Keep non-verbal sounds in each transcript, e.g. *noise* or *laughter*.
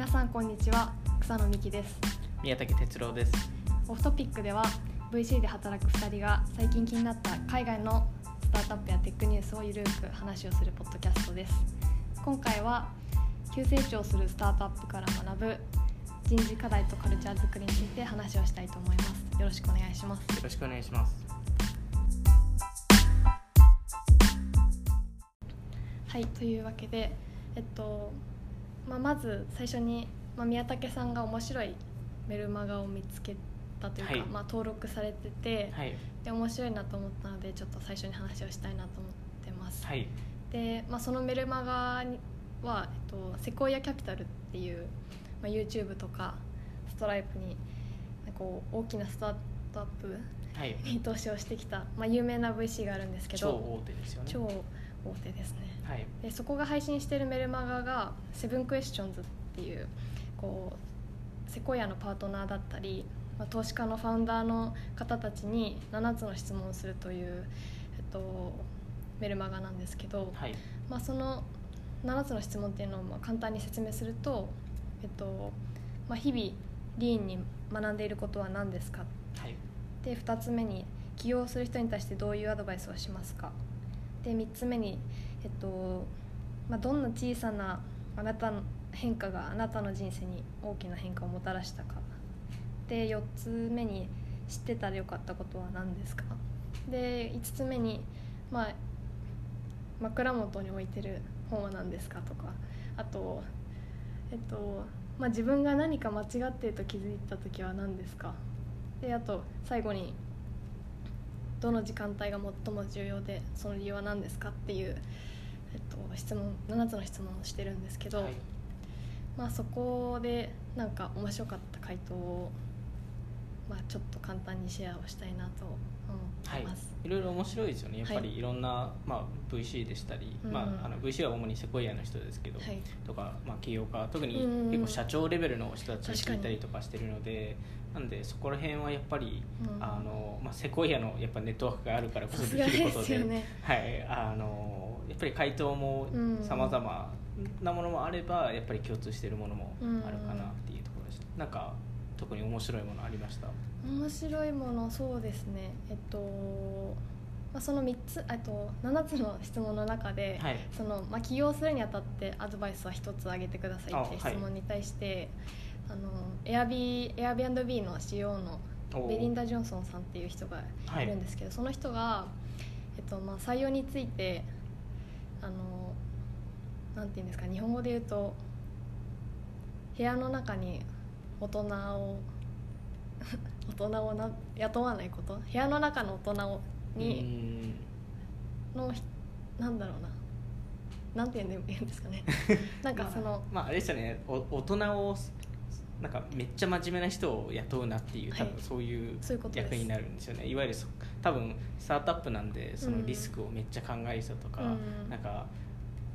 皆さんこんにちは。草野美希です。宮武哲郎です。オフトピックでは VC で働く2人が最近気になった海外のスタートアップやテックニュースをゆるく話をするポッドキャストです。今回は急成長するスタートアップから学ぶ人事課題とカルチャー作りについて話をしたいと思います。よろしくお願いします。よろしくお願いします。はいというわけでえっとまあ、まず最初に、まあ、宮武さんが面白いメルマガを見つけたというか、はい。まあ、登録されてて、はい。で面白いなと思ったのでちょっと最初に話をしたいなと思ってます、はい。で、まあ、そのメルマガには、えっと、セコイアキャピタルっていう、まあ、YouTube とかストライプにこう大きなスタートアップはい。に投資をしてきた、まあ、有名な VC があるんですけど超大手ですよね。超大手ですね。はい。でそこが配信してるメルマガが「セブンクエスチョンズっていうこうセコイアのパートナーだったり、まあ、投資家のファウンダーの方たちに7つの質問をするという、えっと、メルマガなんですけど、はい。まあ、その7つの質問っていうのをまあ簡単に説明すると、えっとまあ、日々リーンに学んでいることは何ですか？はい。で2つ目に起業する人に対してどういうアドバイスをしますか？で3つ目に、えっとまあ、どんな小さなあなたの変化があなたの人生に大きな変化をもたらしたか。で4つ目に知ってたらよかったことは何ですか。で5つ目に、まあ、枕元に置いてる本は何ですか。とかあとえっとまあ、自分が何か間違っていると気づいた時は何ですか。であと最後にどの時間帯が最も重要でその理由は何ですかっていう、えっと、質問7つの質問をしてるんですけど、はい。まあ、そこでなんか面白かった回答を、まあ、ちょっと簡単にシェアをしたいなと思はいってます。い。ろいろ面白いですよね。やっぱはいりいろんな、まあ、VC でしたり、うん。まあ、あの VC は主にセコイアの人ですけど、はい。とか、まあ、起業家特にうん。結構社長レベルの人たち聞いたりとかしてるのでなんでそこら辺はやっぱり、うん。あのまあ、セコイアのやっぱネットワークがあるからこそできることで。ね。はい、あのやっぱり回答もうん。様々なものもあればやっぱり共通しているものもあるかなっていうところです、なんか特に面白いものありました？面白いものそうですね。えっと、まあ、その3つあと7つの質問の中で、はい。そのまあ、起業するにあたってアドバイスは1つ挙げてくださいっていう質問に対してあ、のエアビー Airbnb の CEO のおー。ベリンダ・ジョンソンさんっていう人がい。るんですけど、その人が、えっとまあ、採用についてあのなんていうんですか日本語で言うと部屋の中に大人を *laughs* 大人をな雇わないこと部屋の中の大人をにのひなんだろうな。なんて言うんですかね。*laughs* なんかその、まあ、まああれですよね。お大人をなんかめっちゃ真面目な人を雇うなっていう多はい。分そういう役になるんですよね、いわゆるそ多分スタートアップなんでそのうんリスクをめっちゃ考える人とか、うん。なんか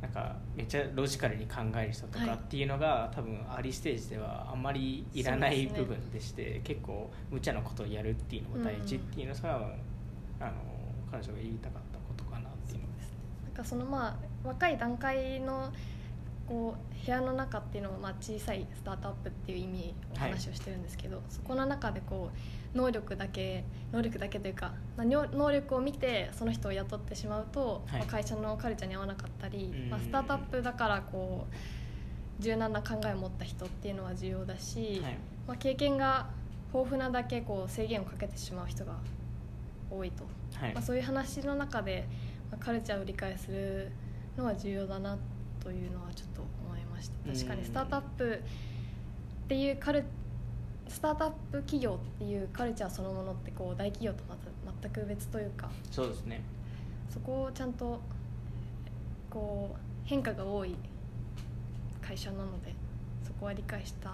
なんかめっちゃロジカルに考える人とはい。かっていうのが、多分アーリーステージではあんまりいらない部分でして結構無茶なことをやるっていうのも大事っていうのが、あの彼女が言いたかったことかなっていうのですね。なんかそのまあ若い段階のこう部屋の中っていうのはまあ小さいスタートアップっていう意味お話をしてるんですけど、そこの中でこう能力だけ能力だけというか、まあ、能能力を見てその人を雇ってしまうと、はい。まあ、会社のカルチャーに合わなかったりうん、まあ、スタートアップだからこう柔軟な考えを持った人っていうのは重要だし、はい。まあ、経験が豊富なだけこう制限をかけてしまう人が多いと。はい。まあ、そういう話の中で、まあ、カルチャーを理解するのは重要だなというのはちょっと思いました。確かにうんスタートアップっていうカルスタートアップ企業っていうカルチャーそのものってこう大企業とまた全く別というか。そうですね。そこをちゃんとこう変化が多い会社なのでそこは理解した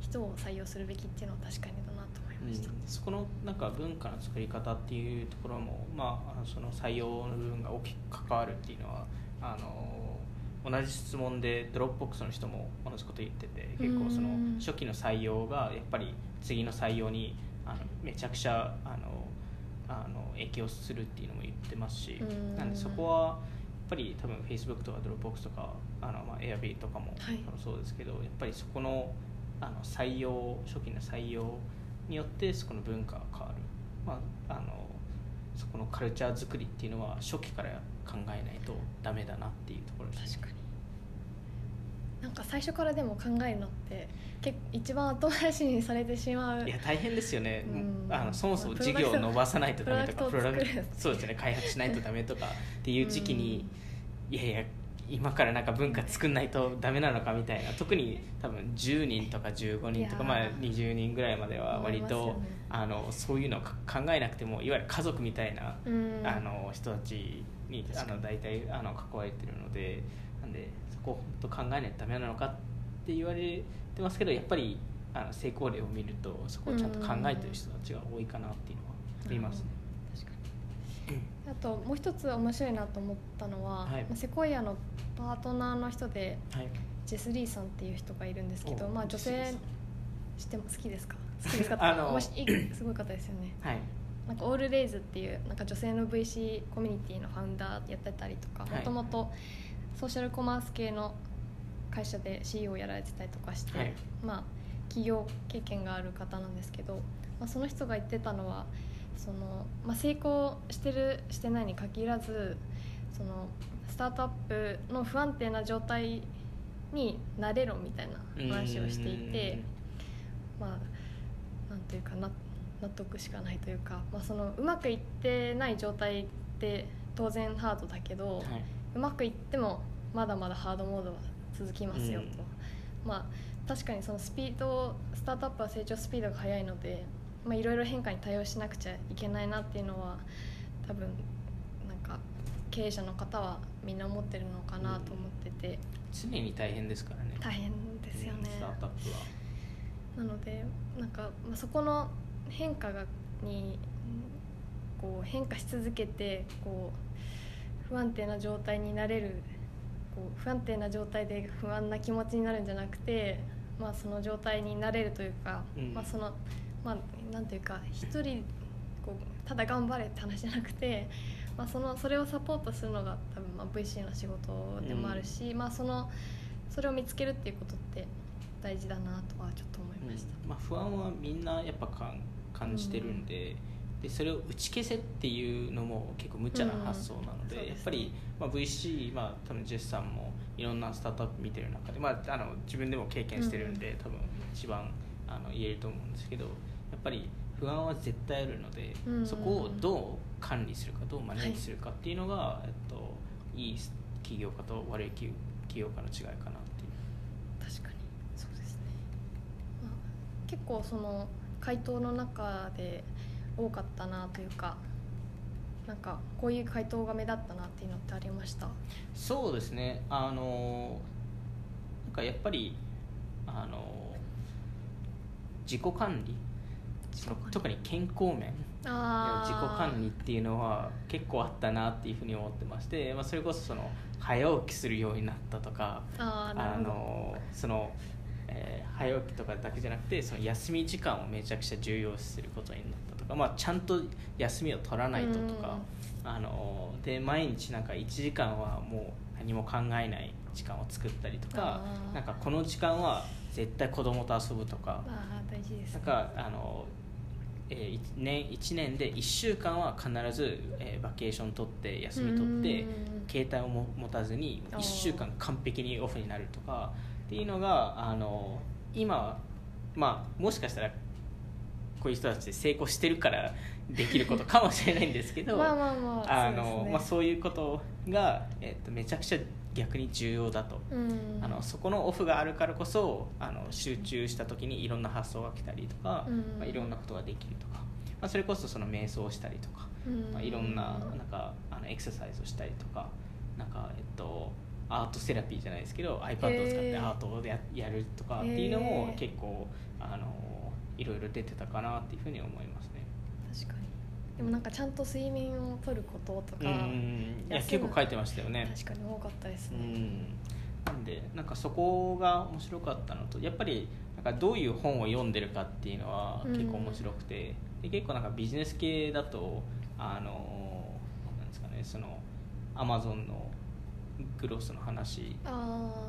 人を採用するべきっていうのは確かにだなと思いました。うん。そこのなんか文化の作り方っていうところも、まあ、その採用の部分が大きく関わるっていうのはあの同じ質問で Dropbox の人も同じこと言ってて結構そのうん初期の採用がやっぱり次の採用にあのめちゃくちゃあのあの影響するっていうのも言ってますしうん。なんでそこはぱり多分 Facebook とか Dropbox とかあの、まあ、Airb とかも、そうですけどやっぱりそこのあの採用初期の採用によってそこの文化が変わる、まあ、あのそこのカルチャー作りっていうのは初期から考えないとダメだなっていうところです確かに。なんか最初からでも考えるのって結一番後回しにされてしまう。いや大変ですよね、うん。あのそもそもまあ事業を伸ばさないとダメとかプロダクトそうですね。開発しないとダメとかっていう時期に、いやいや今からなんか文化作んないとダメなのかみたいな。特に多分10人とか15人とか、まあ、20人ぐらいまでは割と、ねあのそういうのをか考えなくてもいわゆる家族みたいな、うん。あの人たちにあの大体あの関われてるのでなんでそこを本当考えないとダメなのかって言われてますけどやっぱりあの成功例を見るとそこをちゃんと考えてる人たちが多いかなっていうのはありますね。あともう一つ面白いなと思ったのは、はい。まあセコイアのパートナーの人ではい。ジェス・リーさんっていう人がいるんですけどおまあ女性ても好きですか？好きですか？*laughs* あのもしいすごい方ですよね。はい。なんかオールレイズっていうなんか女性の VC コミュニティのファウンダーやってたりとかはい。もともとソーシャルコマース系の会社で CEO をやられてたりとかして、はい。まあ企業経験がある方なんですけど、まあ、その人が言ってたのはその、まあ、成功してるしてないに限らずそのスタートアップの不安定な状態になれろみたいな話をしていてまあなんというかな納得しかないというか、まあ、そのうまくいってない状態って当然ハードだけど、はい。うまくいってもまだまだハードモードは続きますよと、うん。まあ確かにそのスピードスタートアップは成長スピードが速いのでまあいろいろ変化に対応しなくちゃいけないなっていうのは多分なんか経営者の方はみんな思ってるのかなと思ってて、常に大変ですからね。大変ですよね。うんスタートアップはなのでなんか、まあ、そこの変化がにこう変化し続けてこう不安定な状態になれるこう不安定な状態で不安な気持ちになるんじゃなくて、まあ、その状態になれるというか、うん。まあそのまあ、なんというか一人こうただ頑張れって話じゃなくて、まあ、そのそれをサポートするのが多分まあ VC の仕事でもあるし、まあ、そのそれを見つけるっていうことって大事だなとはちょっと思いました。うん。まあ、不安はみんなやっぱかん感じてるんで,、でそれを打ち消せっていうのも結構無茶な発想なので,、ですねやっぱり、まあ、VC、まあ、多分ジェスさんもいろんなスタートアップ見てる中で、まあ、あの自分でも経験してるんで、多分一番あの言えると思うんですけどやっぱり不安は絶対あるので、うん。そこをどう管理するかどうマネージするかっていうのが、えっと、いい企業家と悪い企業家の違いかなっていう。確かに。そうですね、まあ、結構その回答の中で多かったなというかなんかこういう回答が目立ったなっていうのってありました？そうですね。あのなんかやっぱりあの自己管理その特に健康面。あ自己管理っていうのは結構あったなっていうふうに思ってまして、まあ、それこそその早起きするようになったとかあのその、えー早起きとかだけじゃなくてその休み時間をめちゃくちゃ重要視することになったとか、まあ、ちゃんと休みを取らないととか、あので毎日なんか1時間はもう何も考えない時間を作ったりとかなんかこの時間は絶対子供と遊ぶとかあー大事ですね。なんかあの、えー、1, 年1年で1週間は必ず、えーバケーション取って休み取ってうん。携帯をも持たずに1週間完璧にオフになるとかっていうのがあの今まあもしかしたらこういう人たちで成功してるからできることかもしれないんですけどそういうことが、えっとめちゃくちゃ逆に重要だと、うん。あのそこのオフがあるからこそあの集中した時にいろんな発想が来たりとか、うん。まあ、いろんなことができるとか、まあ、それこそその瞑想をしたりとか、うん。まあ、いろんななんかあのエクササイズをしたりとかなんか、えっと、アートセラピーじゃないですけど iPad を使ってアートをややるとかっていうのも結構あのいろいろ出てたかなっていうふうに思いますね。確かにでもなんかちゃんと睡眠をとることとかうんいや結構書いてましたよね。確かに多かったですね。うん。なんでなんかそこが面白かったのとやっぱりなんかどういう本を読んでるかっていうのはうん。結構面白くて、で結構なんかビジネス系だとあのなんですかねそのアマゾンのグロスの話あ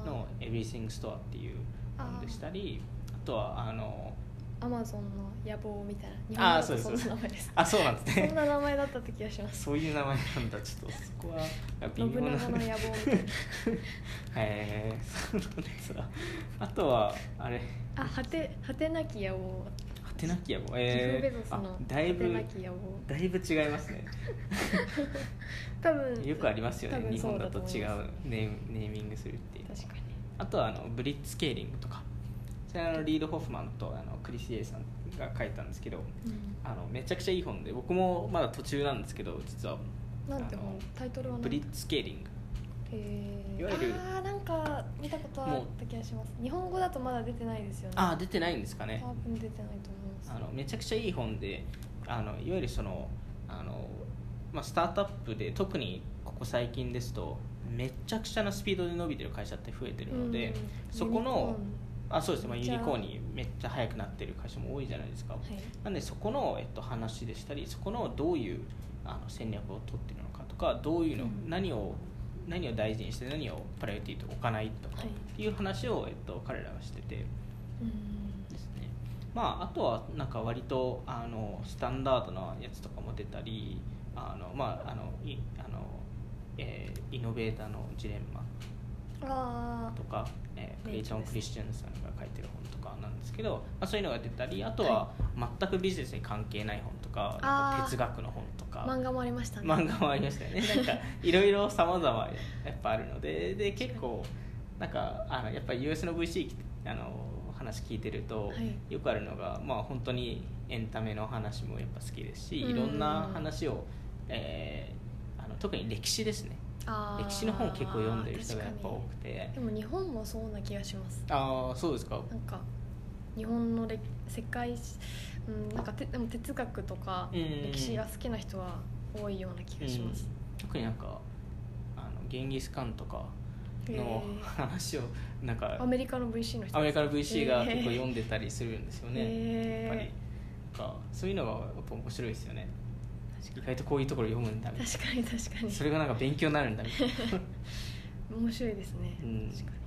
の「Everything Store」っていう本でしたりあとはあのあアマゾンの野望みたいな日あー本語だとそそうです。んな名前です。あそうなんですそんねな名前だったって気がします。そういう名前なんだ。ちょっとそこは微信長の野望みたいな。へえそうなんです。わあとはあれ。あ果て果てなき野望果てなき野望ジェえフ・ベゾスー、のあだいぶ果てなき野望だいぶ違いますね。*laughs* 多分よくありますよ多分ね日本だと違そうだと思いうますネーネーミングするっていう。確かに。あとはあのブリッツケーリングとかのリード・ホフマンとあのクリス・イエイさんが書いたんですけどうん。あのめちゃくちゃいい本で僕もまだ途中なんですけど実は。なんてタイトルは何ブリッツケーリング。えー、いわゆるあーなんか見たことあった気がします。日本語だとまだ出てないですよね。ああ出てないんですかね。多分出てないと思います。あのめちゃくちゃいい本であのいわゆるそのあの、まあ、スタートアップで特にここ最近ですとめちゃくちゃなスピードで伸びてる会社って増えてるので、うんそこのあそうですね、まあ、ユニコーンにめっちゃ速くなってる会社も多いじゃないですか、はい。なんでそこの、えっと、話でしたりそこのどういうあの戦略を取ってるのかとかどういうの、うん。何を何を大事にして何をプライオリティと置かないとかはいっていう話を、えっと、彼らがしてて。うん。ですね。まああとはなんか割とあのスタンダードなやつとかも出たりあのまああのいあの、えーイノベーターのジレンマあとか、えークレイトン・クリスチャンさんが書いてる本とかなんですけど、まあ、そういうのが出たりあとは全くビジネスに関係ない本とかなんか哲学の本とか。あ漫画もありましたね。漫画もありましたよね。*laughs* なんかいろいろさまざまやっぱあるのでで結構なんかあのやっぱり US の VC あの話聞いてると、はい。よくあるのが、まあ、本当にエンタメの話もやっぱ好きですしうん。いろんな話を、えーあの特に歴史ですね歴史の本結構読んでる人がやっぱ多くて。でも日本もそうな気がします。ああそうですか。なんか日本の歴世界史うんなんかてでも哲学とかうん。歴史が好きな人は多いような気がします、うん。特になんかあのゲンギス・カンとかへのー。話をなんかアメリカの VC の人アメリカの VC が結構読んでたりするんですよね、やっぱり。なんかそういうのがやっぱ面白いですよね意外とこういうところ読むんだみたい確かに確かに。なそれがなんか勉強になるんだみたいな。*laughs* 面白いですね、うん。確かに。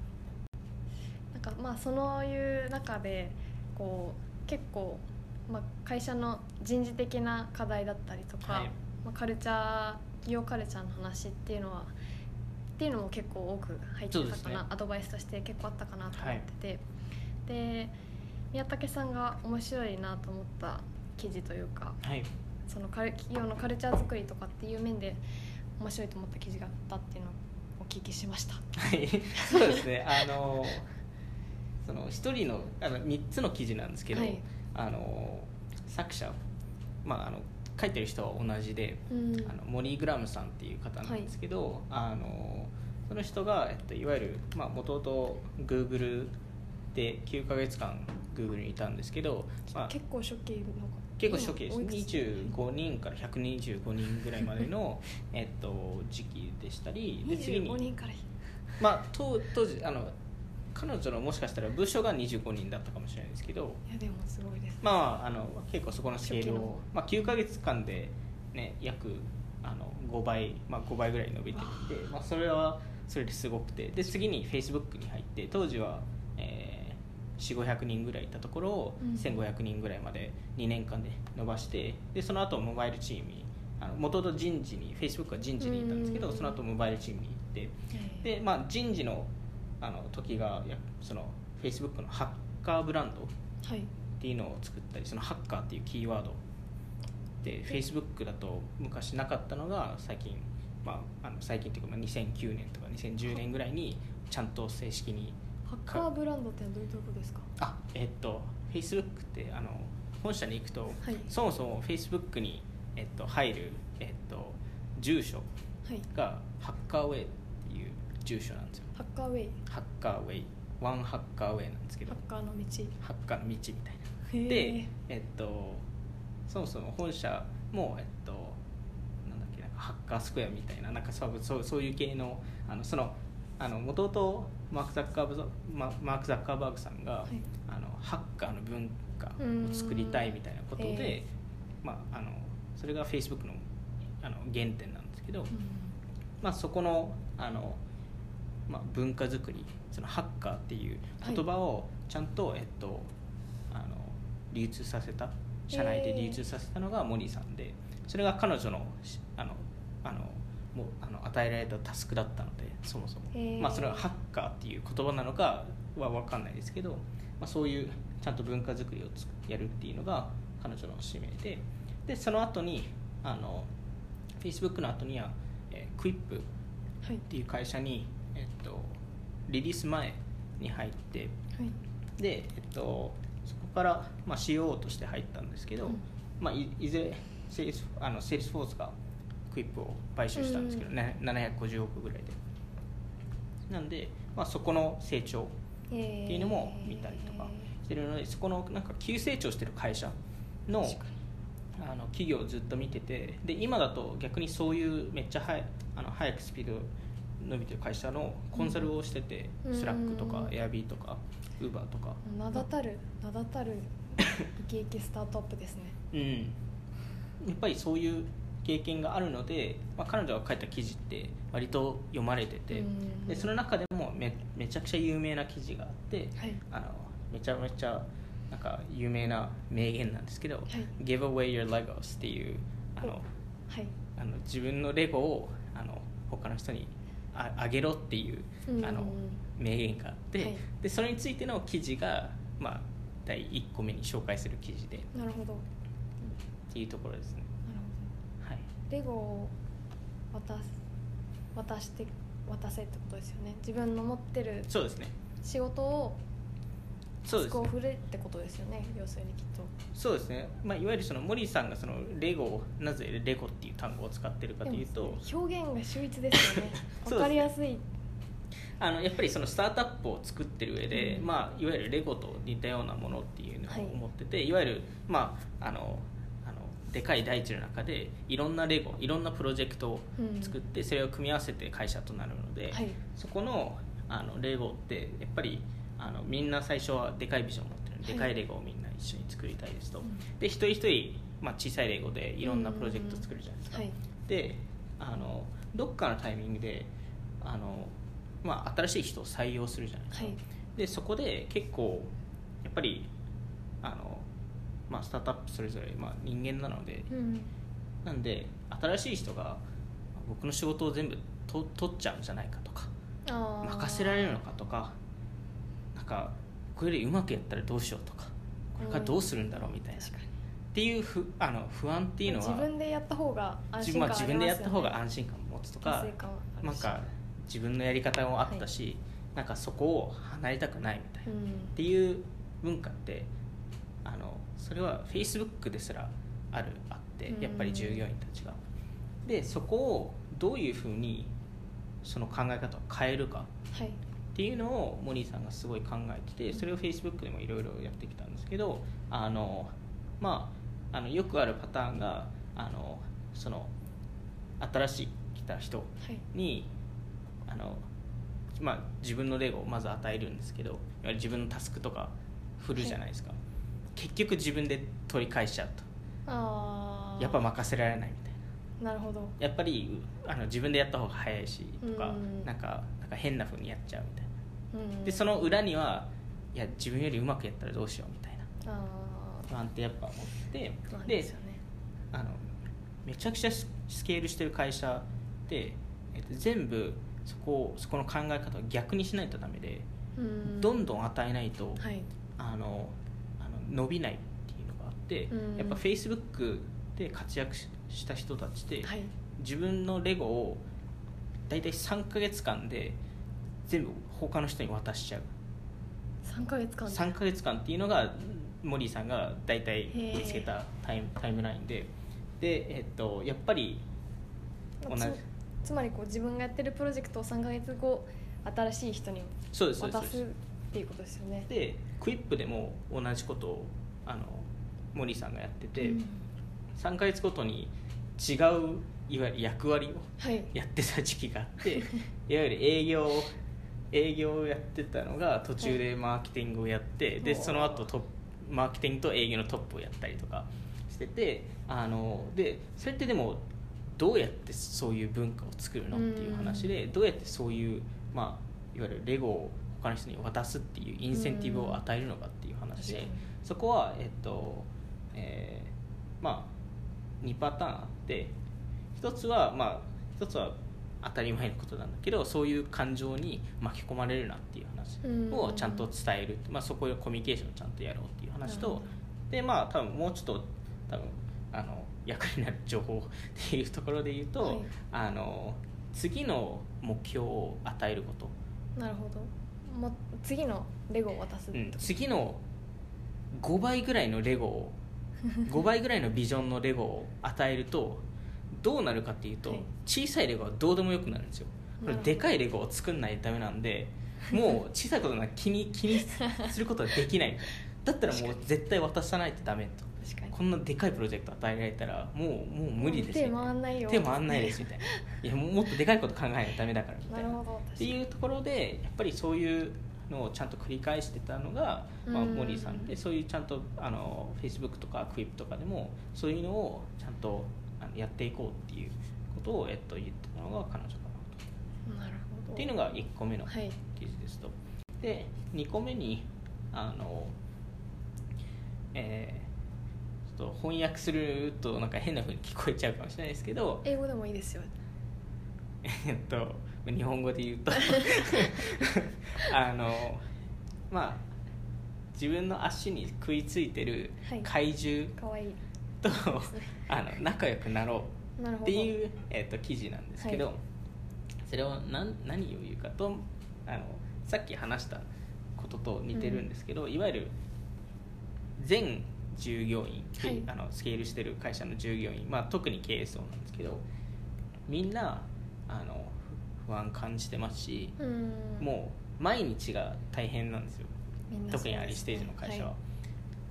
なんかまあそういう中でこう結構、まあ、会社の人事的な課題だったりとか、はい。まあ、カルチャー企業カルチャーの話っていうのはっていうのも結構多く入ってたかな、ね。アドバイスとして結構あったかなと思ってて、で宮武さんが面白いなと思った記事というかはいその企業のカルチャー作りとかっていう面で面白いと思った記事があったっていうのをお聞きしました。はい。そうですね。あのその一人のあの3つの記事なんですけど、はい。あの作者、まあ、あの書いてる人は同じで、うん。あのモリー・グラムさんっていう方なんですけど、あのその人が、えっと、いわゆるもともと Google で9ヶ月間 Google にいたんですけど、まあ、結構初期の結構初期ですおいくつ25人から125人ぐらいまでの *laughs* えっと時期でしたりで次に25人から。まあ当当時あの彼女のもしかしたら部署が25人だったかもしれないですけどいやでもすごいですまああの結構そこのスケールをまあ、9ヶ月間で、ね、約あの5倍、まあ、5倍ぐらい伸びてるんで、まあ、それはそれですごくて。で次に Facebook に入って当時は、えー、4500人ぐらいいたところをうん。1500人ぐらいまで2年間で伸ばしてでその後モバイルチームにもともと人事に Facebook は人事にいたんですけどうん。その後モバイルチームに行ってでで、まあ、人事のあの時がやその Facebook のハッカーブランドはい。っていうのを作ったりそのハッカーっていうキーワードで Facebook だと昔なかったのが最近、まあ、あの最近っていうかまあ2009年とか2010年ぐらいにちゃんと正式にハッカーブランドってどういうことですか？あえっと Facebook ってあの本社に行くと、はい。そもそも Facebook に、えっと、入る、えっと、住所はい。がハッカーウェイっていう住所なんですよ。ハッカーウェイ。ハッカーウェイ。ワンハッカーウェイなんですけど。ハッカーの道。ハッカーの道みたいな。へでー、えっと、そもそも本社も、えっと、なんだっけなんかハッカースクエアみたいななんかそうそうそういう系のあのそのあの元々マーク・ザッカーバーグママーク・ザッカーバーグさんが、はい。あのハッカーの文化を作りたいみたいなことうん。へで、まあ、あのそれが Facebook のあの原点なんですけど、うん。まあ、そこのあのまあ、文化づくりそのハッカーっていう言葉をちゃんと、えっと、あの流通させた社内で流通させたのがモニーさんでそれが彼女のしあのあのもうあの与えられたタスクだったのでそもそも、まあ、それはハッカーっていう言葉なのかは分かんないですけど、まあ、そういうちゃんと文化づくりをつやるっていうのが彼女の使命で。でその後にあの Facebook の後には、えー、 Quip はい。っていう会社に、えっと、リリース前に入ってはい。で、えっと、そこから、まあ、COO として入ったんですけど、うん。まあ、いいずれセールスあの Salesforce が Quip を買収したんですけど、ね。750億ぐらいで。なんで、まあ、そこの成長っていうのも見たりとかしてるのでそこのなんか急成長してる会社のあの企業をずっと見ててで今だと逆にそういうめっちゃ速いあの速くスピード伸びてる会社のコンサルをしてて、うん。 Slack とかうん。エアビーとか Uber とか。名だたる *laughs* 名だたるイケイケスタートアップですね。うん。やっぱりそういう経験があるので、まあ、彼女が書いた記事って割と読まれてて、うんでその中でもめめちゃくちゃ有名な記事があって、はい。あのめちゃめちゃなんか有名な名言なんですけど「Give away your Legos」っていうあのはい。あの自分のレゴをあの他の人にああげろっていううんあの名言があって、はい。でそれについての記事が、まあ、第1個目に紹介する記事で。っなるほど。なるていうところですね。レゴを渡す渡して渡せってことですよね。自分の持ってるそうですね。仕事をそうですスコを振れってことですよね。要するにきっと。そうですね、まあ、いわゆるその森さんがそのレゴをなぜレゴっていう単語を使ってるかというと表現が秀逸ですよね。*laughs* そうですね。わかりやすい。あのやっぱりそのスタートアップを作ってる上で、うん。まあ、いわゆるレゴと似たようなものっていうのはいを思ってて、い、わゆる、まあ、あのでかい大地の中でいろんなレゴいろんなプロジェクトを作って、それを組み合わせて会社となるので、はい。そこのあのレゴってやっぱりあのみんな最初はでかいビジョンを持ってるので、はい。でかいレゴをみんな一緒に作りたいですと、うん。で一人一人、まあ、小さいレゴでいろんなプロジェクト作るじゃないですか、はい。であのどっかのタイミングであの、まあ、新しい人を採用するじゃないですか、はい。でそこで結構やっぱりあの、まあ、スタートアップそれぞれ、まあ、人間なのでうん。なんで新しい人が僕の仕事を全部と取っちゃうんじゃないかとか任せられるのかとかなんかこれよりうまくやったらどうしようとかこれからどうするんだろうみたいな、っていうふあの不安っていうのは自分でやった方が安心感ね、まあ自分でやった方が安心感を持つとかなんか自分のやり方もあったし、なんかそこを離れたくないみたいな、っうん。ていう文化ってあのそれはフェイスブックですらあるあってやっぱり従業員たちが。でそこをどういうふうにその考え方を変えるかはい。っていうのをモリーさんがすごい考えててそれをフェイスブックでもいろいろやってきたんですけどあの、まあ、あのよくあるパターンがあのその新しい来た人はい。にあの、まあ、自分のレゴをまず与えるんですけど自分のタスクとか振るじゃないですか、結局自分で取り返しちゃうと。やっぱ任せられないみたいな。なるほど。やっぱりあの自分でやった方が早いしとかうんなんかなんか変な風にやっちゃうみたいな。うんでその裏にはいや自分よりうまくやったらどうしようみたいな。あ不安ってやっぱ思ってあ不安でですよね。あのめちゃくちゃススケールしてる会社で、えっと、全部そこをそこの考え方を逆にしないとダメでうん。どんどん与えないと、はい。あの伸びないっていうのがあって、うん。やっぱフェイスブックで活躍しした人たちって、はい。自分のレゴを大体3ヶ月間で全部他の人に渡しちゃう。3ヶ月間で？3ヶ月間っていうのがモリーさんが大体見つけたタイムタイムラインで。で、えっと、やっぱり同じ。つつまりこう自分がやってるプロジェクトを3ヶ月後新しい人にそうですそすそうですっていうことですよね。でクイップでも同じことをあのモリーさんがやってて、うん。3ヶ月ごとに違ういわゆる役割をはい。やってた時期があって *laughs* いわゆる営業営業をやってたのが途中でマーケティングをやって、でおー。その後トマーケティングと営業のトップをやったりとかしててあのでそれってでもどうやってそういう文化を作るのっていう話でどうやってそういう、まあ、いわゆるレゴを他の人に渡すっていうインセンティブを与えるのかっていう話で、そこはえっとえーまあ2パターンあって一つはまあ一つは当たり前のことなんだけどそういう感情に巻き込まれるなっていう話をちゃんと伝える、まあ、そこでコミュニケーションをちゃんとやろうっていう話とでまあ多分もうちょっと多分あの役になる情報っていうところで言うと、はい。あの次の目標を与えること、なるほども次のレゴを渡すうん次の5倍ぐらいのレゴを *laughs* 5倍ぐらいのビジョンのレゴを与えるとどうなるかっていうと、はい。小さいレゴはどうでもよくなるんですよ。これでかいレゴを作んないとダメなんでもう小さいことな気に気にすることはできないだったらもう絶対渡さないとダメと。確かに。こんなでかいプロジェクト与えられたらもうもう無理です手回んないよ。手回んないですみたいな。*laughs* いやもっとでかいこと考えないとダメだからみたな。ないるほどっていうところでやっぱりそういうのをちゃんと繰り返してたのが、まあ、うんモリーさんでそういうちゃんとあの Facebook とかクイップとかでもそういうのをちゃんとあのやっていこうっていうことを、えっと、言ってたのが彼女かななるほど。とっていうのが1個目のはい記事ですと、で2個目にあの、えーちょっと翻訳するとなんか変な風に聞こえちゃうかもしれないですけど英語でもいいですよ。えっと日本語で言うと *laughs* あのまあ自分の足に食いついてるはい。怪獣かわいい。と、ですね。あの仲良くなろうっていう、えっと記事なんですけど、はい。それは何何を言うかとあのさっき話したことと似てるんですけど、いわゆる全従業員、はい。あのスケールしてる会社の従業員、まあ、特に経営層なんですけどみんなあの不安感じてますし、うん。もう毎日が大変なんですよ。ね。特にアリステージの会社は、い。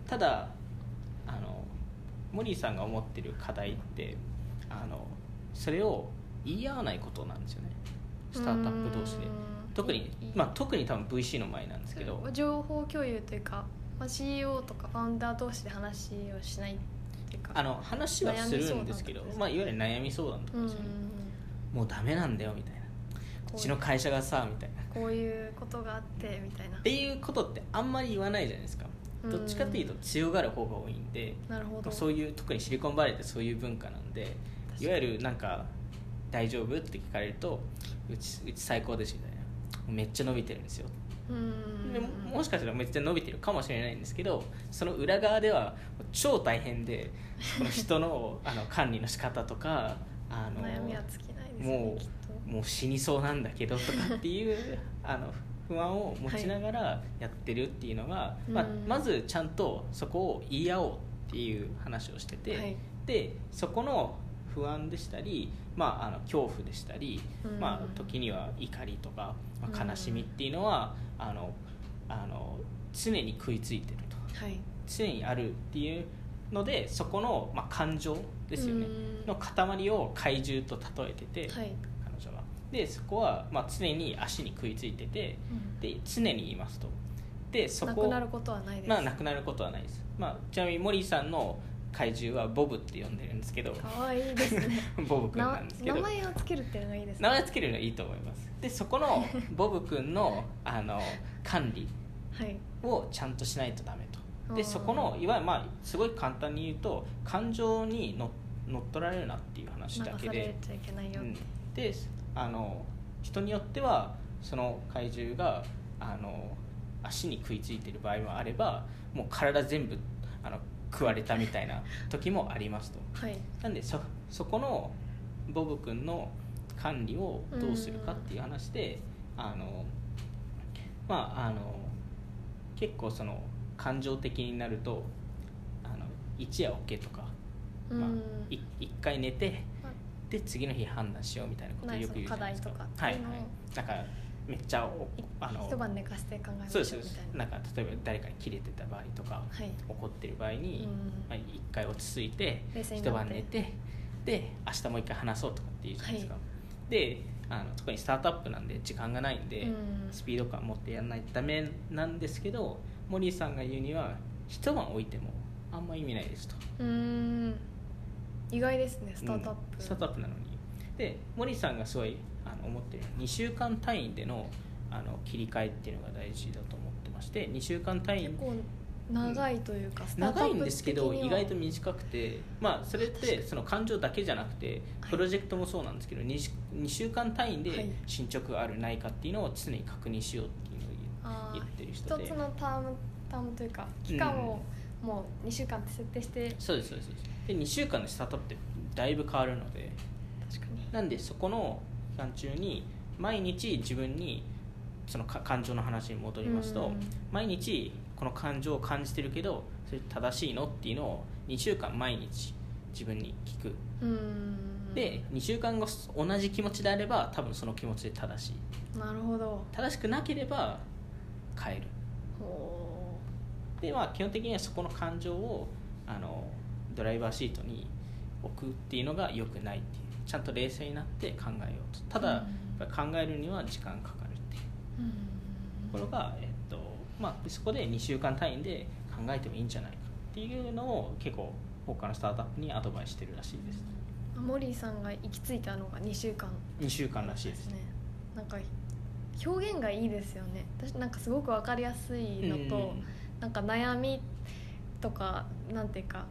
ただあのモリーさんが思ってる課題ってあのそれを言い合わないことなんですよね。スタートアップ同士で。うん。特にまあ、特に多分 VC の前なんですけど。情報共有というか、まあ、CEO とかファウンダー同士で話をしないっていうかあの話はするんですけどまあ、いわゆる悩み相談とかうんですよね、もうダメなんだよみたいな。こうう。ちの会社がさみたいな。こういうことがあってみたいな。っていうことってあんまり言わないじゃないですか。うん。どっちかっていうと強がる方が多いんで、なるほど。そういう特にシリコンバレーってそういう文化なんでいわゆるなんか「大丈夫?」って聞かれると「うちうち最高です」みたいな「めっちゃ伸びてるんですよ」うんでももしかしたらめっちゃ伸びてるかもしれないんですけどその裏側では超大変でこの人の *laughs* あの管理の仕方とかあの悩みは尽きないですよねもうもう死にそうなんだけどとかっていう *laughs* あの不安を持ちながらやってるっていうのが、まあうん。まずちゃんとそこを言い合おうっていう話をしてて、はい。でそこの不安でしたり、まあ、あの恐怖でしたり、うん。まあ、時には怒りとか、まあ、うん。悲しみっていうのは、あのあの常に食いついてると。はい。常にあるっていうのでそこの、まあ、感情ですよね。うん。の塊を怪獣と例えてて、はい。彼女は。でそこは、まあ、常に足に食いついててうん。で常にいますと。でそこなくなることはないです。まあなくなることはないです、まあ、ちなみにモリーさんの怪獣はボブって呼んでるんですけど。かわいいですね。*laughs* ボブくんななんですけど。名前をつけるっていうのがいいですね。名前つけるのはいいと思います。でそこの *laughs* ボブくんのあの管理はい。をちゃんとしないとダメと。でそこのいわゆるまあすごい簡単に言うと感情にの乗っ取られるなっていう話流だけで。であの人によってはその怪獣があの足に食いついてる場合もあればもう体全部あの食われたみたいな時もありますと。はい。なんでそそこのボブ君の管理をどうするかっていう話であのまああの結構その感情的になるとあの一夜置けとか、まあうん、い一回寝てまあで次の日判断しようみたいなことをよく言うじゃないですか。はいはい。なんかめっちゃあの一晩寝かせて考えましそうですそうでょうみたいな。すなんか例えば誰かに切れてた場合とかはい。怒ってる場合に、うん。まあ、一回落ち着いて一晩寝てで明日もう一回話そうとかっていうじゃないですか、であの特にスタートアップなんで時間がないんで、うん。スピード感持ってやらないとダメなんですけどモリーさんが言うには一晩置いてもあんま意味ないですと。うーん。意外ですねスタートアップ、うん。スタートアップなのに。でモリーさんがすごいあの思ってる2週間単位でのあの切り替えっていうのが大事だと思ってまして2週間単位結構長いというか、長いんですけど意外と短くて、まあ、それってその感情だけじゃなくてはい。プロジェクトもそうなんですけど 2, し2週間単位はい。で進捗があるないかっていうのを常に確認しようっていうのをあ言ってるー人で。一つのタームタームというか期間をもう2週間って設定して、そうですそうですそうです。で2週間でスタートアップってだいぶ変わるので。確かに。なんでそこの期間中に毎日自分にそのか感情の話に戻りますと、うん。毎日この感情を感じてるけどそれ正しいのっていうのを2週間毎日自分に聞く。うーん。で2週間後同じ気持ちであれば多分その気持ちで正しい。なるほど。正しくなければ変える。ほでまあ基本的にはそこの感情をあのドライバーシートに置くっていうのが良くないっていうちゃんと冷静になって考えようと。ただ、考えるには時間かかるっていう。ところが、えっとまあ、そこで2週間単位で考えてもいいんじゃないかっていうのを結構他のスタートアップにアドバイスしてるらしいです。モリーさんが行き着いたのが2週間。2週間らしいですね。なんか表現がいいですよね。私なんかすごく分かりやすいのと、うん。なんか悩みとかなんていうか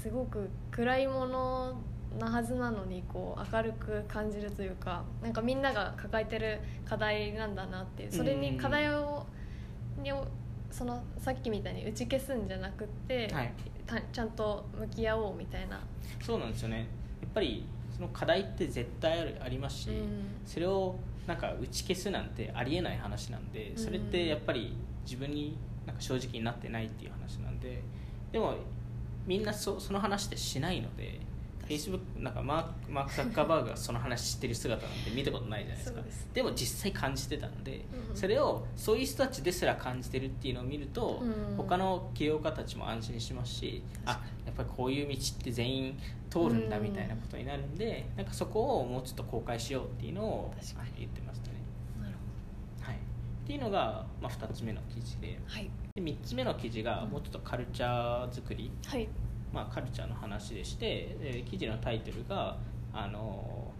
すごく暗いものなはずなのにこう明るく感じるというかなんかみんなが抱えてる課題なんだなっていうそれに課題をにそのさっきみたいに打ち消すんじゃなくって、はい。たちゃんと向き合おうみたいな、そうなんですよね。やっぱりその課題って絶対あるありますし、うん。それをなんか打ち消すなんてありえない話なんでそれってやっぱり自分になんか正直になってないっていう話なんででもみんなそその話ってしないので Facebook なんかマークマーク・ザッカーバーグがその話してる姿なんて見たことないじゃないですか。でも実際感じてたので、うんそれをそういう人たちですら感じてるっていうのを見ると、うん。他の起業家たちも安心しますしあやっぱりこういう道って全員通るんだみたいなことになるんで、なんかそこをもうちょっと公開しようっていうのを言ってましたね、なるはい、っていうのが、まあ、2つ目の記事で。はい。で3つ目の記事がもうちょっとカルチャー作り、はいまあ、カルチャーの話でしてで記事のタイトルがあの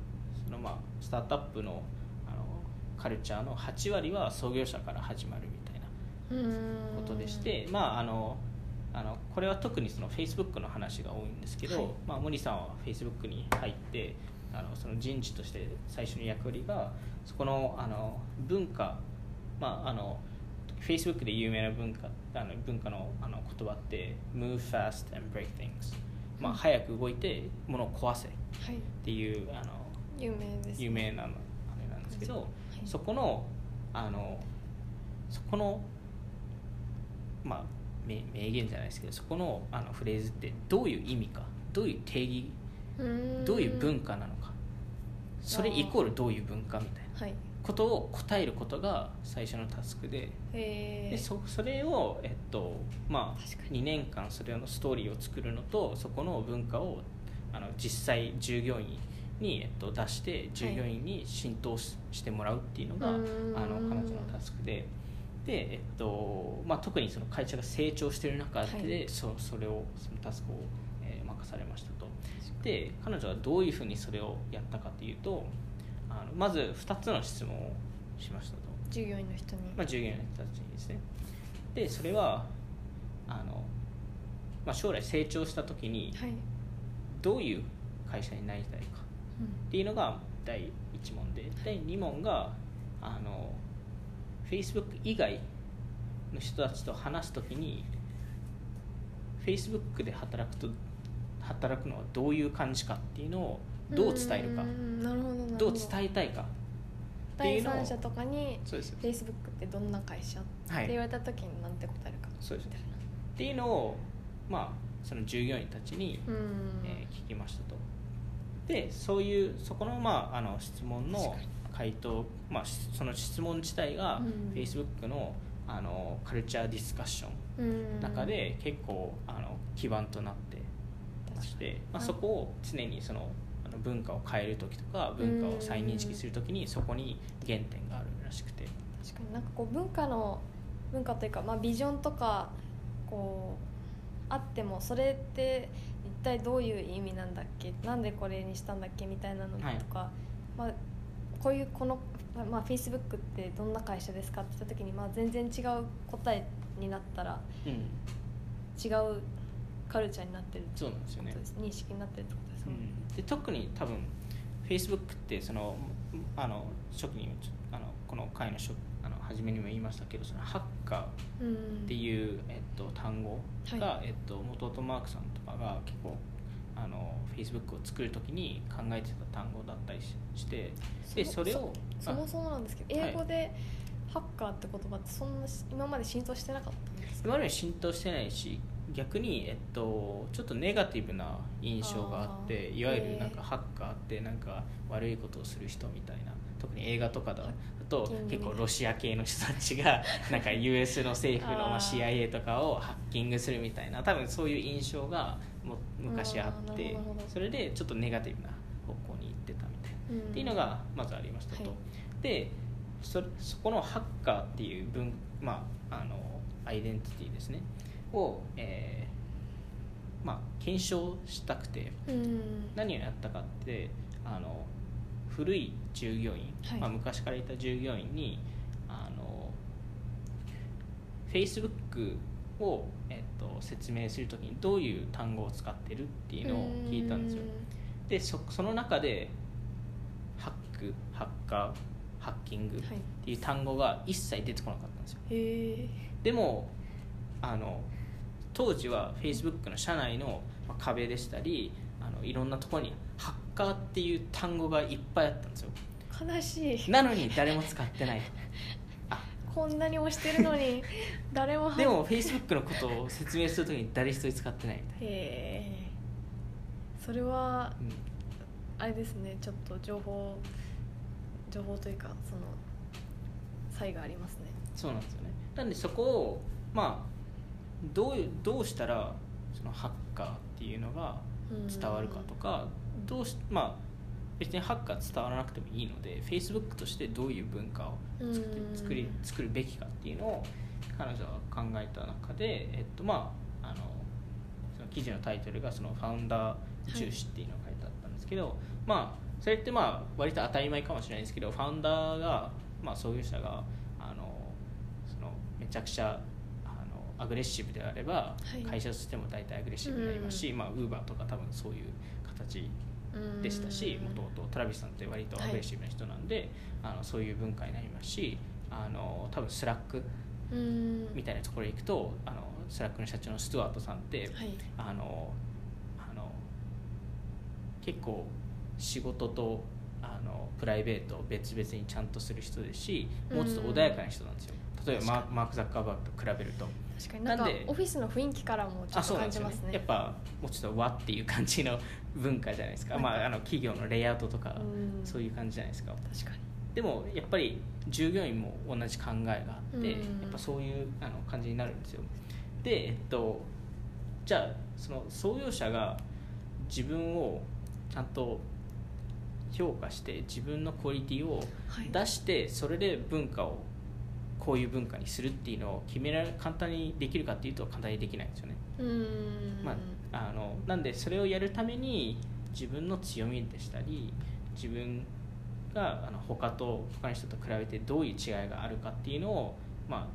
そのまあスタートアップのあのカルチャーの8割は創業者から始まるみたいなことでして、まああのあのこれは特にその Facebook の話が多いんですけど、はい。まあ、森さんは Facebook に入ってあのその人事として最初の役割がそこのあの文化、まあ、あの Facebook で有名な文化あの文化のあの言葉って Move fast and break things、まあ、うん。早く動いて物を壊せっはいてい。うあの有名ですね。有名なのあれなんですけど、はい。そこのあのそこのまあ名名言じゃないですけどそこのあのフレーズってどういう意味かどういう定義どういう文化なのかそれイコールどういう文化みたいな。はいことを答えることが最初のタスクで。えー、でそそれを、えっとまあ確か、2年間それのストーリーを作るのとそこの文化をあの実際従業員に、えっと、出して従業員に浸透し,、してもらうっていうのがあの彼女のタスクで。で、えっとまあ、特にその会社が成長している中で、はい。そそれをそのタスクを、えー任されましたと。で彼女はどういうふうにそれをやったかというとあのまず2つの質問をしましたと。従業員の人に、まあ、従業員の人たちにですね。でそれはあの、まあ、将来成長した時にはい、どういう会社になりたいか。っていうのが第1問で。第2問があの Facebook 以外の人たちと話す時に Facebook で働くと働くのはどういう感じかっていうのをどう伝えるか。どう伝えたいか。ってい第うのを。三者とかにそうです Facebook ってどんな会社、はい。って言われた時に何て答えるか。そうですっていうのをまあその従業員たちにえー聞きましたと。でそういうそこの,、まあ、あの質問の回答、まあ、しその質問自体がうん。Facebook のあのカルチャーディスカッションの中で結構あの基盤となってまして、まあ、そこを常にその文化を変える時とか文化を再認識する時にそこに原点があるらしくて。確かに。なんかこう文化の文化というか、まあ、ビジョンとかこうあってもそれって一体どういう意味なんだっけなんでこれにしたんだっけみたいなのとか、まあ、こういうこのまあ、Facebook ってどんな会社ですかって言った時に、まあ、全然違う答えになったらうん。違うカルチャーになってるってことです認識になってるってことですもん。ね、で特に多分 Facebook ってそのあの初期にあのこの回の初あの初めにも言いましたけどそのハッカーうん。っていう、えっと、単語が、はえっと、元々マークさんとかが結構あの Facebook を作る時に考えてた単語だったりししてでそれをそもそもなんですけどはい。英語でハッカーって言葉ってそんなし今まで浸透してなかったんですか？今まで浸透してないし逆に、えっと、ちょっとネガティブな印象があっていわゆるなんかハッカーってなんか悪いことをする人みたいな特に映画とかだと。結構ロシア系の人たちが *laughs* なんか US の政府のまあ CIA とかをハッキングするみたいな多分そういう印象がも昔あってそれでちょっとネガティブな方向に行ってたみたいな。うん。っていうのがまずありましたと、はい。でそそこのハッカーっていう文、まあ、あのアイデンティティですねを、えーまあ、検証したくてうん。何をやったかってあの古い従業員、はい。まあ、昔からいた従業員にあの Facebook を、えっと、説明するときにどういう単語を使ってるっていうのを聞いたんですよ。でそその中でハックハッカーハッキングっはい。ていう単語が一切出てこなかったんですよ。へえでもあの当時は Facebook の社内のまあ壁でしたりあのいろんなところにハッカーっていう単語がいっぱいあったんですよ。悲しい。なのに誰も使ってない。*laughs* こんなに押してるのに *laughs* 誰も。でも Facebook のことを説明するときに誰一人使ってないみたいへえそれはな、うん。あれですねちょっと情報情報というかその差異がありますね。そうなんですよね。なんでそこをまあどういうどうしたらそのハッカーっていうのが伝わるかとかどうしまあ別にハッカー伝わらなくてもいいので Facebook としてどういう文化を作ってうん。作り作るべきかっていうのを彼女は考えた中で、えっとまあ、あのその記事のタイトルがそのファウンダー重視っていうのが書いてあったんですけど、まあそれってまあ割と当たり前かもしれないですけどファウンダーが、まあ、創業者があのそのめちゃくちゃアグレッシブであれば、はい。会社としても大体アグレッシブになりますし、まあ、 Uber とか多分そういう形でしたしもともとトラビスさんって割とアグレッシブな人なんで、あのそういう文化になりますしあの多分 Slackうん。みたいなところに行くとあの Slack の社長のスチュワートさんってはい。あのあの結構仕事とあのプライベートを別々にちゃんとする人ですしもうちょっと穏やかな人なんですよ。例えばマーク・ザッカーバーグと比べると確かに。なんで？オフィスの雰囲気からもちょあっと感じますね。やっぱもうちょっと和っていう感じの文化じゃないですか、はい。まあ、あの企業のレイアウトとかうん。そういう感じじゃないですか。確かに。でもやっぱり従業員も同じ考えがあって、うん。やっぱそういうあの感じになるんですよ。でえっとじゃあその創業者が自分をちゃんと評価して自分のクオリティをはい。出してそれで文化をこういう文化にするっていうのを決められ簡単にできるかっていうと簡単にできないんですよね、うん。まあ、あのなんでそれをやるために自分の強みでしたり自分があの他と他の人と比べてどういう違いがあるかっていうのを、まあ、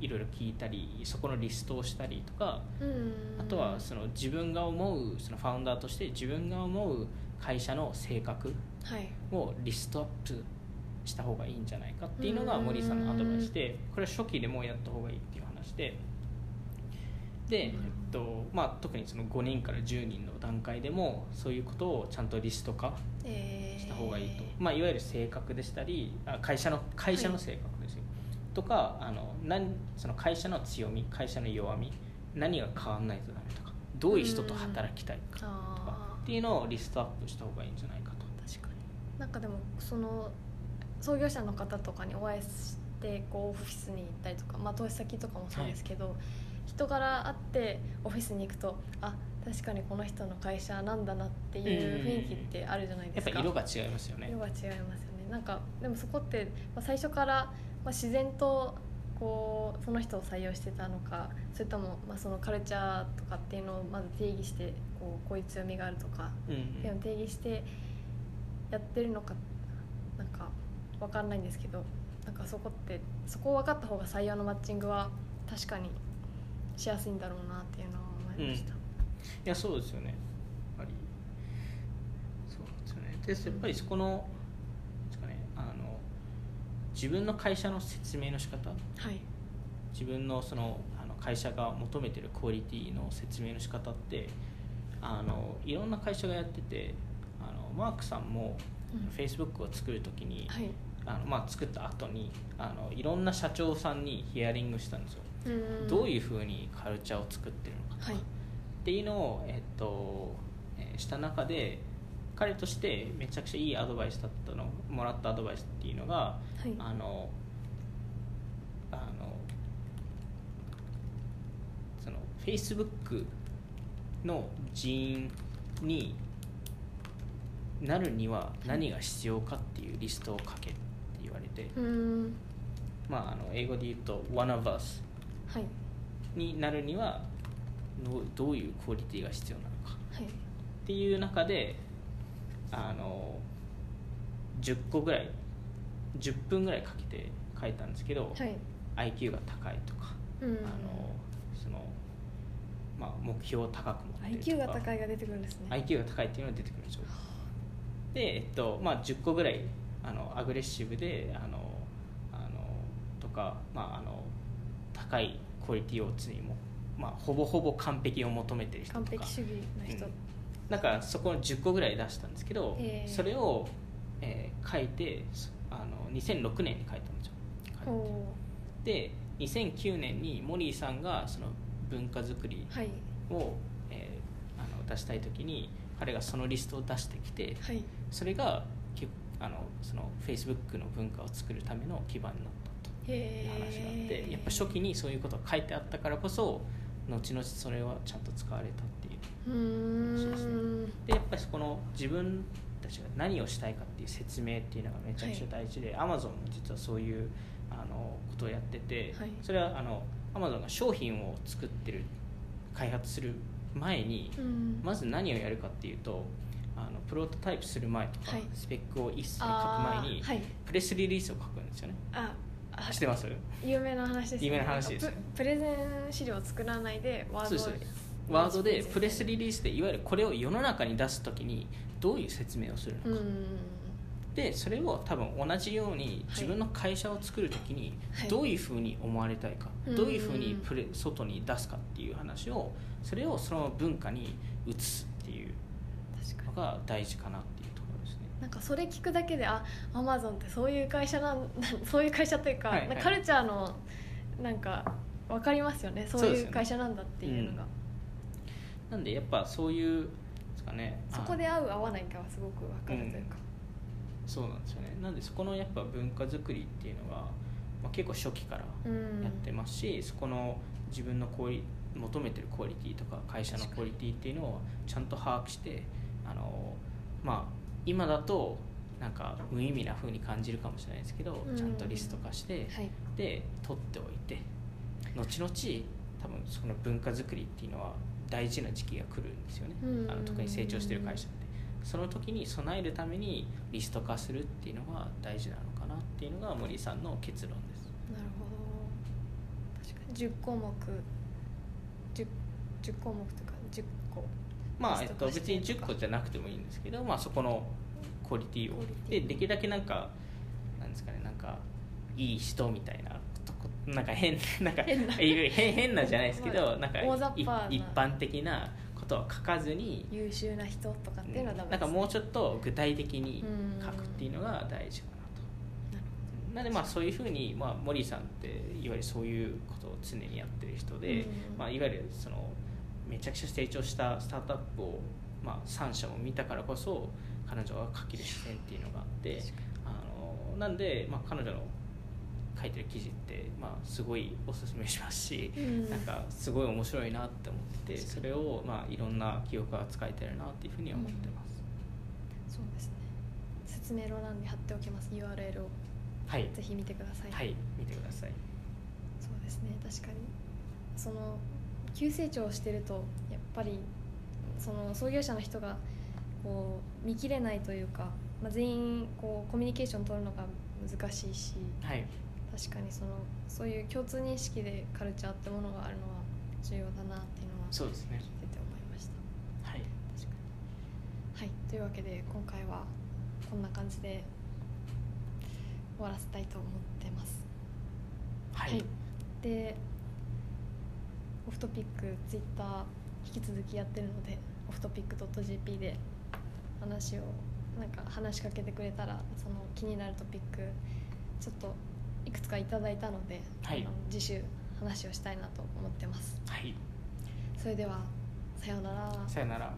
いろいろ聞いたりそこのリストをしたりとかうん。あとはその自分が思うそのファウンダーとして自分が思う会社の性格はい。をリストアップした方がいいんじゃないかっていうのがうん。森さんのアドバイスでこれは初期でもうやった方がいいっていう話で。で、えっとまあ、特にその5人から10人の段階でもそういうことをちゃんとリスト化えー。した方がいいと、まあ、いわゆる性格でしたりあ会社の会社の性格ですよ、とかあのなんその会社の強み会社の弱み何が変わんないとダメとかどういう人と働きたいかとかあっていうのをリストアップした方がいいんじゃないかと。ー確かに。なんかでもその創業者の方とかにお会いしてこうオフィスに行ったりとか、まあ、投資先とかもそうですけど、人柄あってオフィスに行くとあ確かにこの人の会社なんだなっていう雰囲気ってあるじゃないですか、やっぱ色が違いますよね。色が違いますよね。なんかでもそこって、まあ、最初から、まあ、自然とこうその人を採用してたのかそれとも、まあ、そのカルチャーとかっていうのをまず定義してこうこういう強みがあるとかうんっていうのを定義してやってるのかなんか分かんないんですけどなんかそこってそこを分かった方が採用のマッチングは確かにしやすいんだろうなっていうのは思いました、いやそうですよね。やっぱり。そうですよね。でやっぱりそこのですかねあの自分の会社の説明の仕方。はい。自分のそのあの会社が求めてるクオリティの説明の仕方ってあのいろんな会社がやっててあのマークさんもうん。Facebook を作る時に、はいあのまあ、作った後にあのいろんな社長さんにヒアリングしたんですよ、うん。どういうふうにカルチャーを作ってるのかとか、はい。っていうのを、えっとえーした中で彼としてめちゃくちゃいいアドバイスだったのもらったアドバイスっていうのが、はい。あのあのその Facebook の人員になるには何が必要かっていうリストを書けってて、うん。まあ、あの英語で言うと「one of us はい」になるにはどうどういうクオリティが必要なのか。はい。っていう中であの10個ぐらい10分ぐらいかけて書いたんですけど、はい。IQ が高いとか、うん。あのそのまあ、目標を高く持ってるとか。IQ が高いが出てくるんですね。IQ が高いっていうのが出てくるんですよ。で、えっとまあ、10個ぐらいあのアグレッシブであのあのとか、まあ、あの高いクオリティを常にも、まあ、ほぼほぼ完璧を求めてる人とか。完璧主義の人、うん。なんかそこの10個ぐらい出したんですけど、へーそれを、えー書いてあの2006年に書いたんですよ。で2009年にモリーさんがその文化づくりはい。を、えーあの出したい時に彼がそのリストを出してきてはい。それがけあのその Facebook の文化を作るための基盤になったとへいう話があってえやっぱ初期にそういうことが書いてあったからこそ後々それはちゃんと使われたっていううーん。でやっぱりそこの自分たちが何をしたいかっていう説明っていうのがめちゃくちゃ大事で、Amazon も実はそういうあのことをやってて、はい。それはあの Amazon が商品を作ってる開発する前に、うん。まず何をやるかっていうとあのプロトタイプする前とか、はい。スペックを一切書くあ前に、ーはい。プレスリリースを書くんですよね。ああ知ってます？有名な話ですね。有名な話です。なんかププレゼン資料を作らないでワードそうですワードでプレスリリースでいわゆるこれを世の中に出す時にどういう説明をするのか、うん。でそれを多分同じようにはい。自分の会社を作る時にはい。どういうふうに思われたいか、うん。どういうふうにプレ外に出すかっていう話をそれをその文化に移すのが大事かなっていうところですね。なんかそれ聞くだけであアマゾンってそういう会社なん *laughs* そういう会社というか,、はいはい。カルチャーのなんか分かりますよね。そういう会社なんだっていうのが。なんでやっぱそういうですかね。そこで合う合わないかはすごく分かるというか、あそうなんですよね。なんでそこのやっぱ文化づくりっていうのが、まあ、結構初期からうん。やってますし、そこの自分の求めてるクオリティとか会社のクオリティっていうのをちゃんと把握してあのまあ今だとなんか無意味な風に感じるかもしれないですけど、うん。ちゃんとリスト化して、はい。で取っておいて後々多分その文化づくりっていうのは大事な時期が来るんですよね、うん。あの特に成長してる会社って。その時に備えるためにリスト化するっていうのが大事なのかなっていうのが森さんの結論です。なるほど。確かに。10項目 10, 10項目とか10個まあ、えっと、別に10個じゃなくてもいいんですけど、まあ、そこのクオリティを。でできるだけなんかなんですかねなんかいい人みたいななんか変な。んか変な変変なじゃないですけど、まあなんか一般的なことは書かずに、優秀な人とかっていうのはダメなんかもうちょっっと具体的にうん書くっていうのが大事かなと。なるなんでまあそういうふうに、まあ、モリーさんっていわゆるそういうことを常にやってる人で、うん。まあ、いわゆるそのめちゃくちゃ成長したスタートアップを、まあ、3社も見たからこそ彼女が書ける視線っていうのがあってあのなんで、まあ、彼女の書いてる記事って、まあ、すごいおすすめしますし、うん。なんかすごい面白いなって思っててそれを、まあ、いろんな記憶が使えてるなっていうふうに思ってます。そうですね。説明欄に貼っておきます URL を。はい、ぜひ見てください、はい、見てください。そうですね確かに。その急成長してるとやっぱりその創業者の人がこう見切れないというかまあ、全員こうコミュニケーション取るのが難しいしはい。確かにそのそういう共通認識でカルチャーってものがあるのは重要だなっていうのはそうですね。聞いてて思いました。はい。確かに。はい。というわけで今回はこんな感じで終わらせたいと思ってます。はい、でオフトピックツイッター引き続きやってるのでオフトピック .jp で話をなんか話しかけてくれたらその気になるトピックちょっといくつかいただいたので、はい。あの次週話をしたいなと思ってます。はい、それではさようなら。さよなら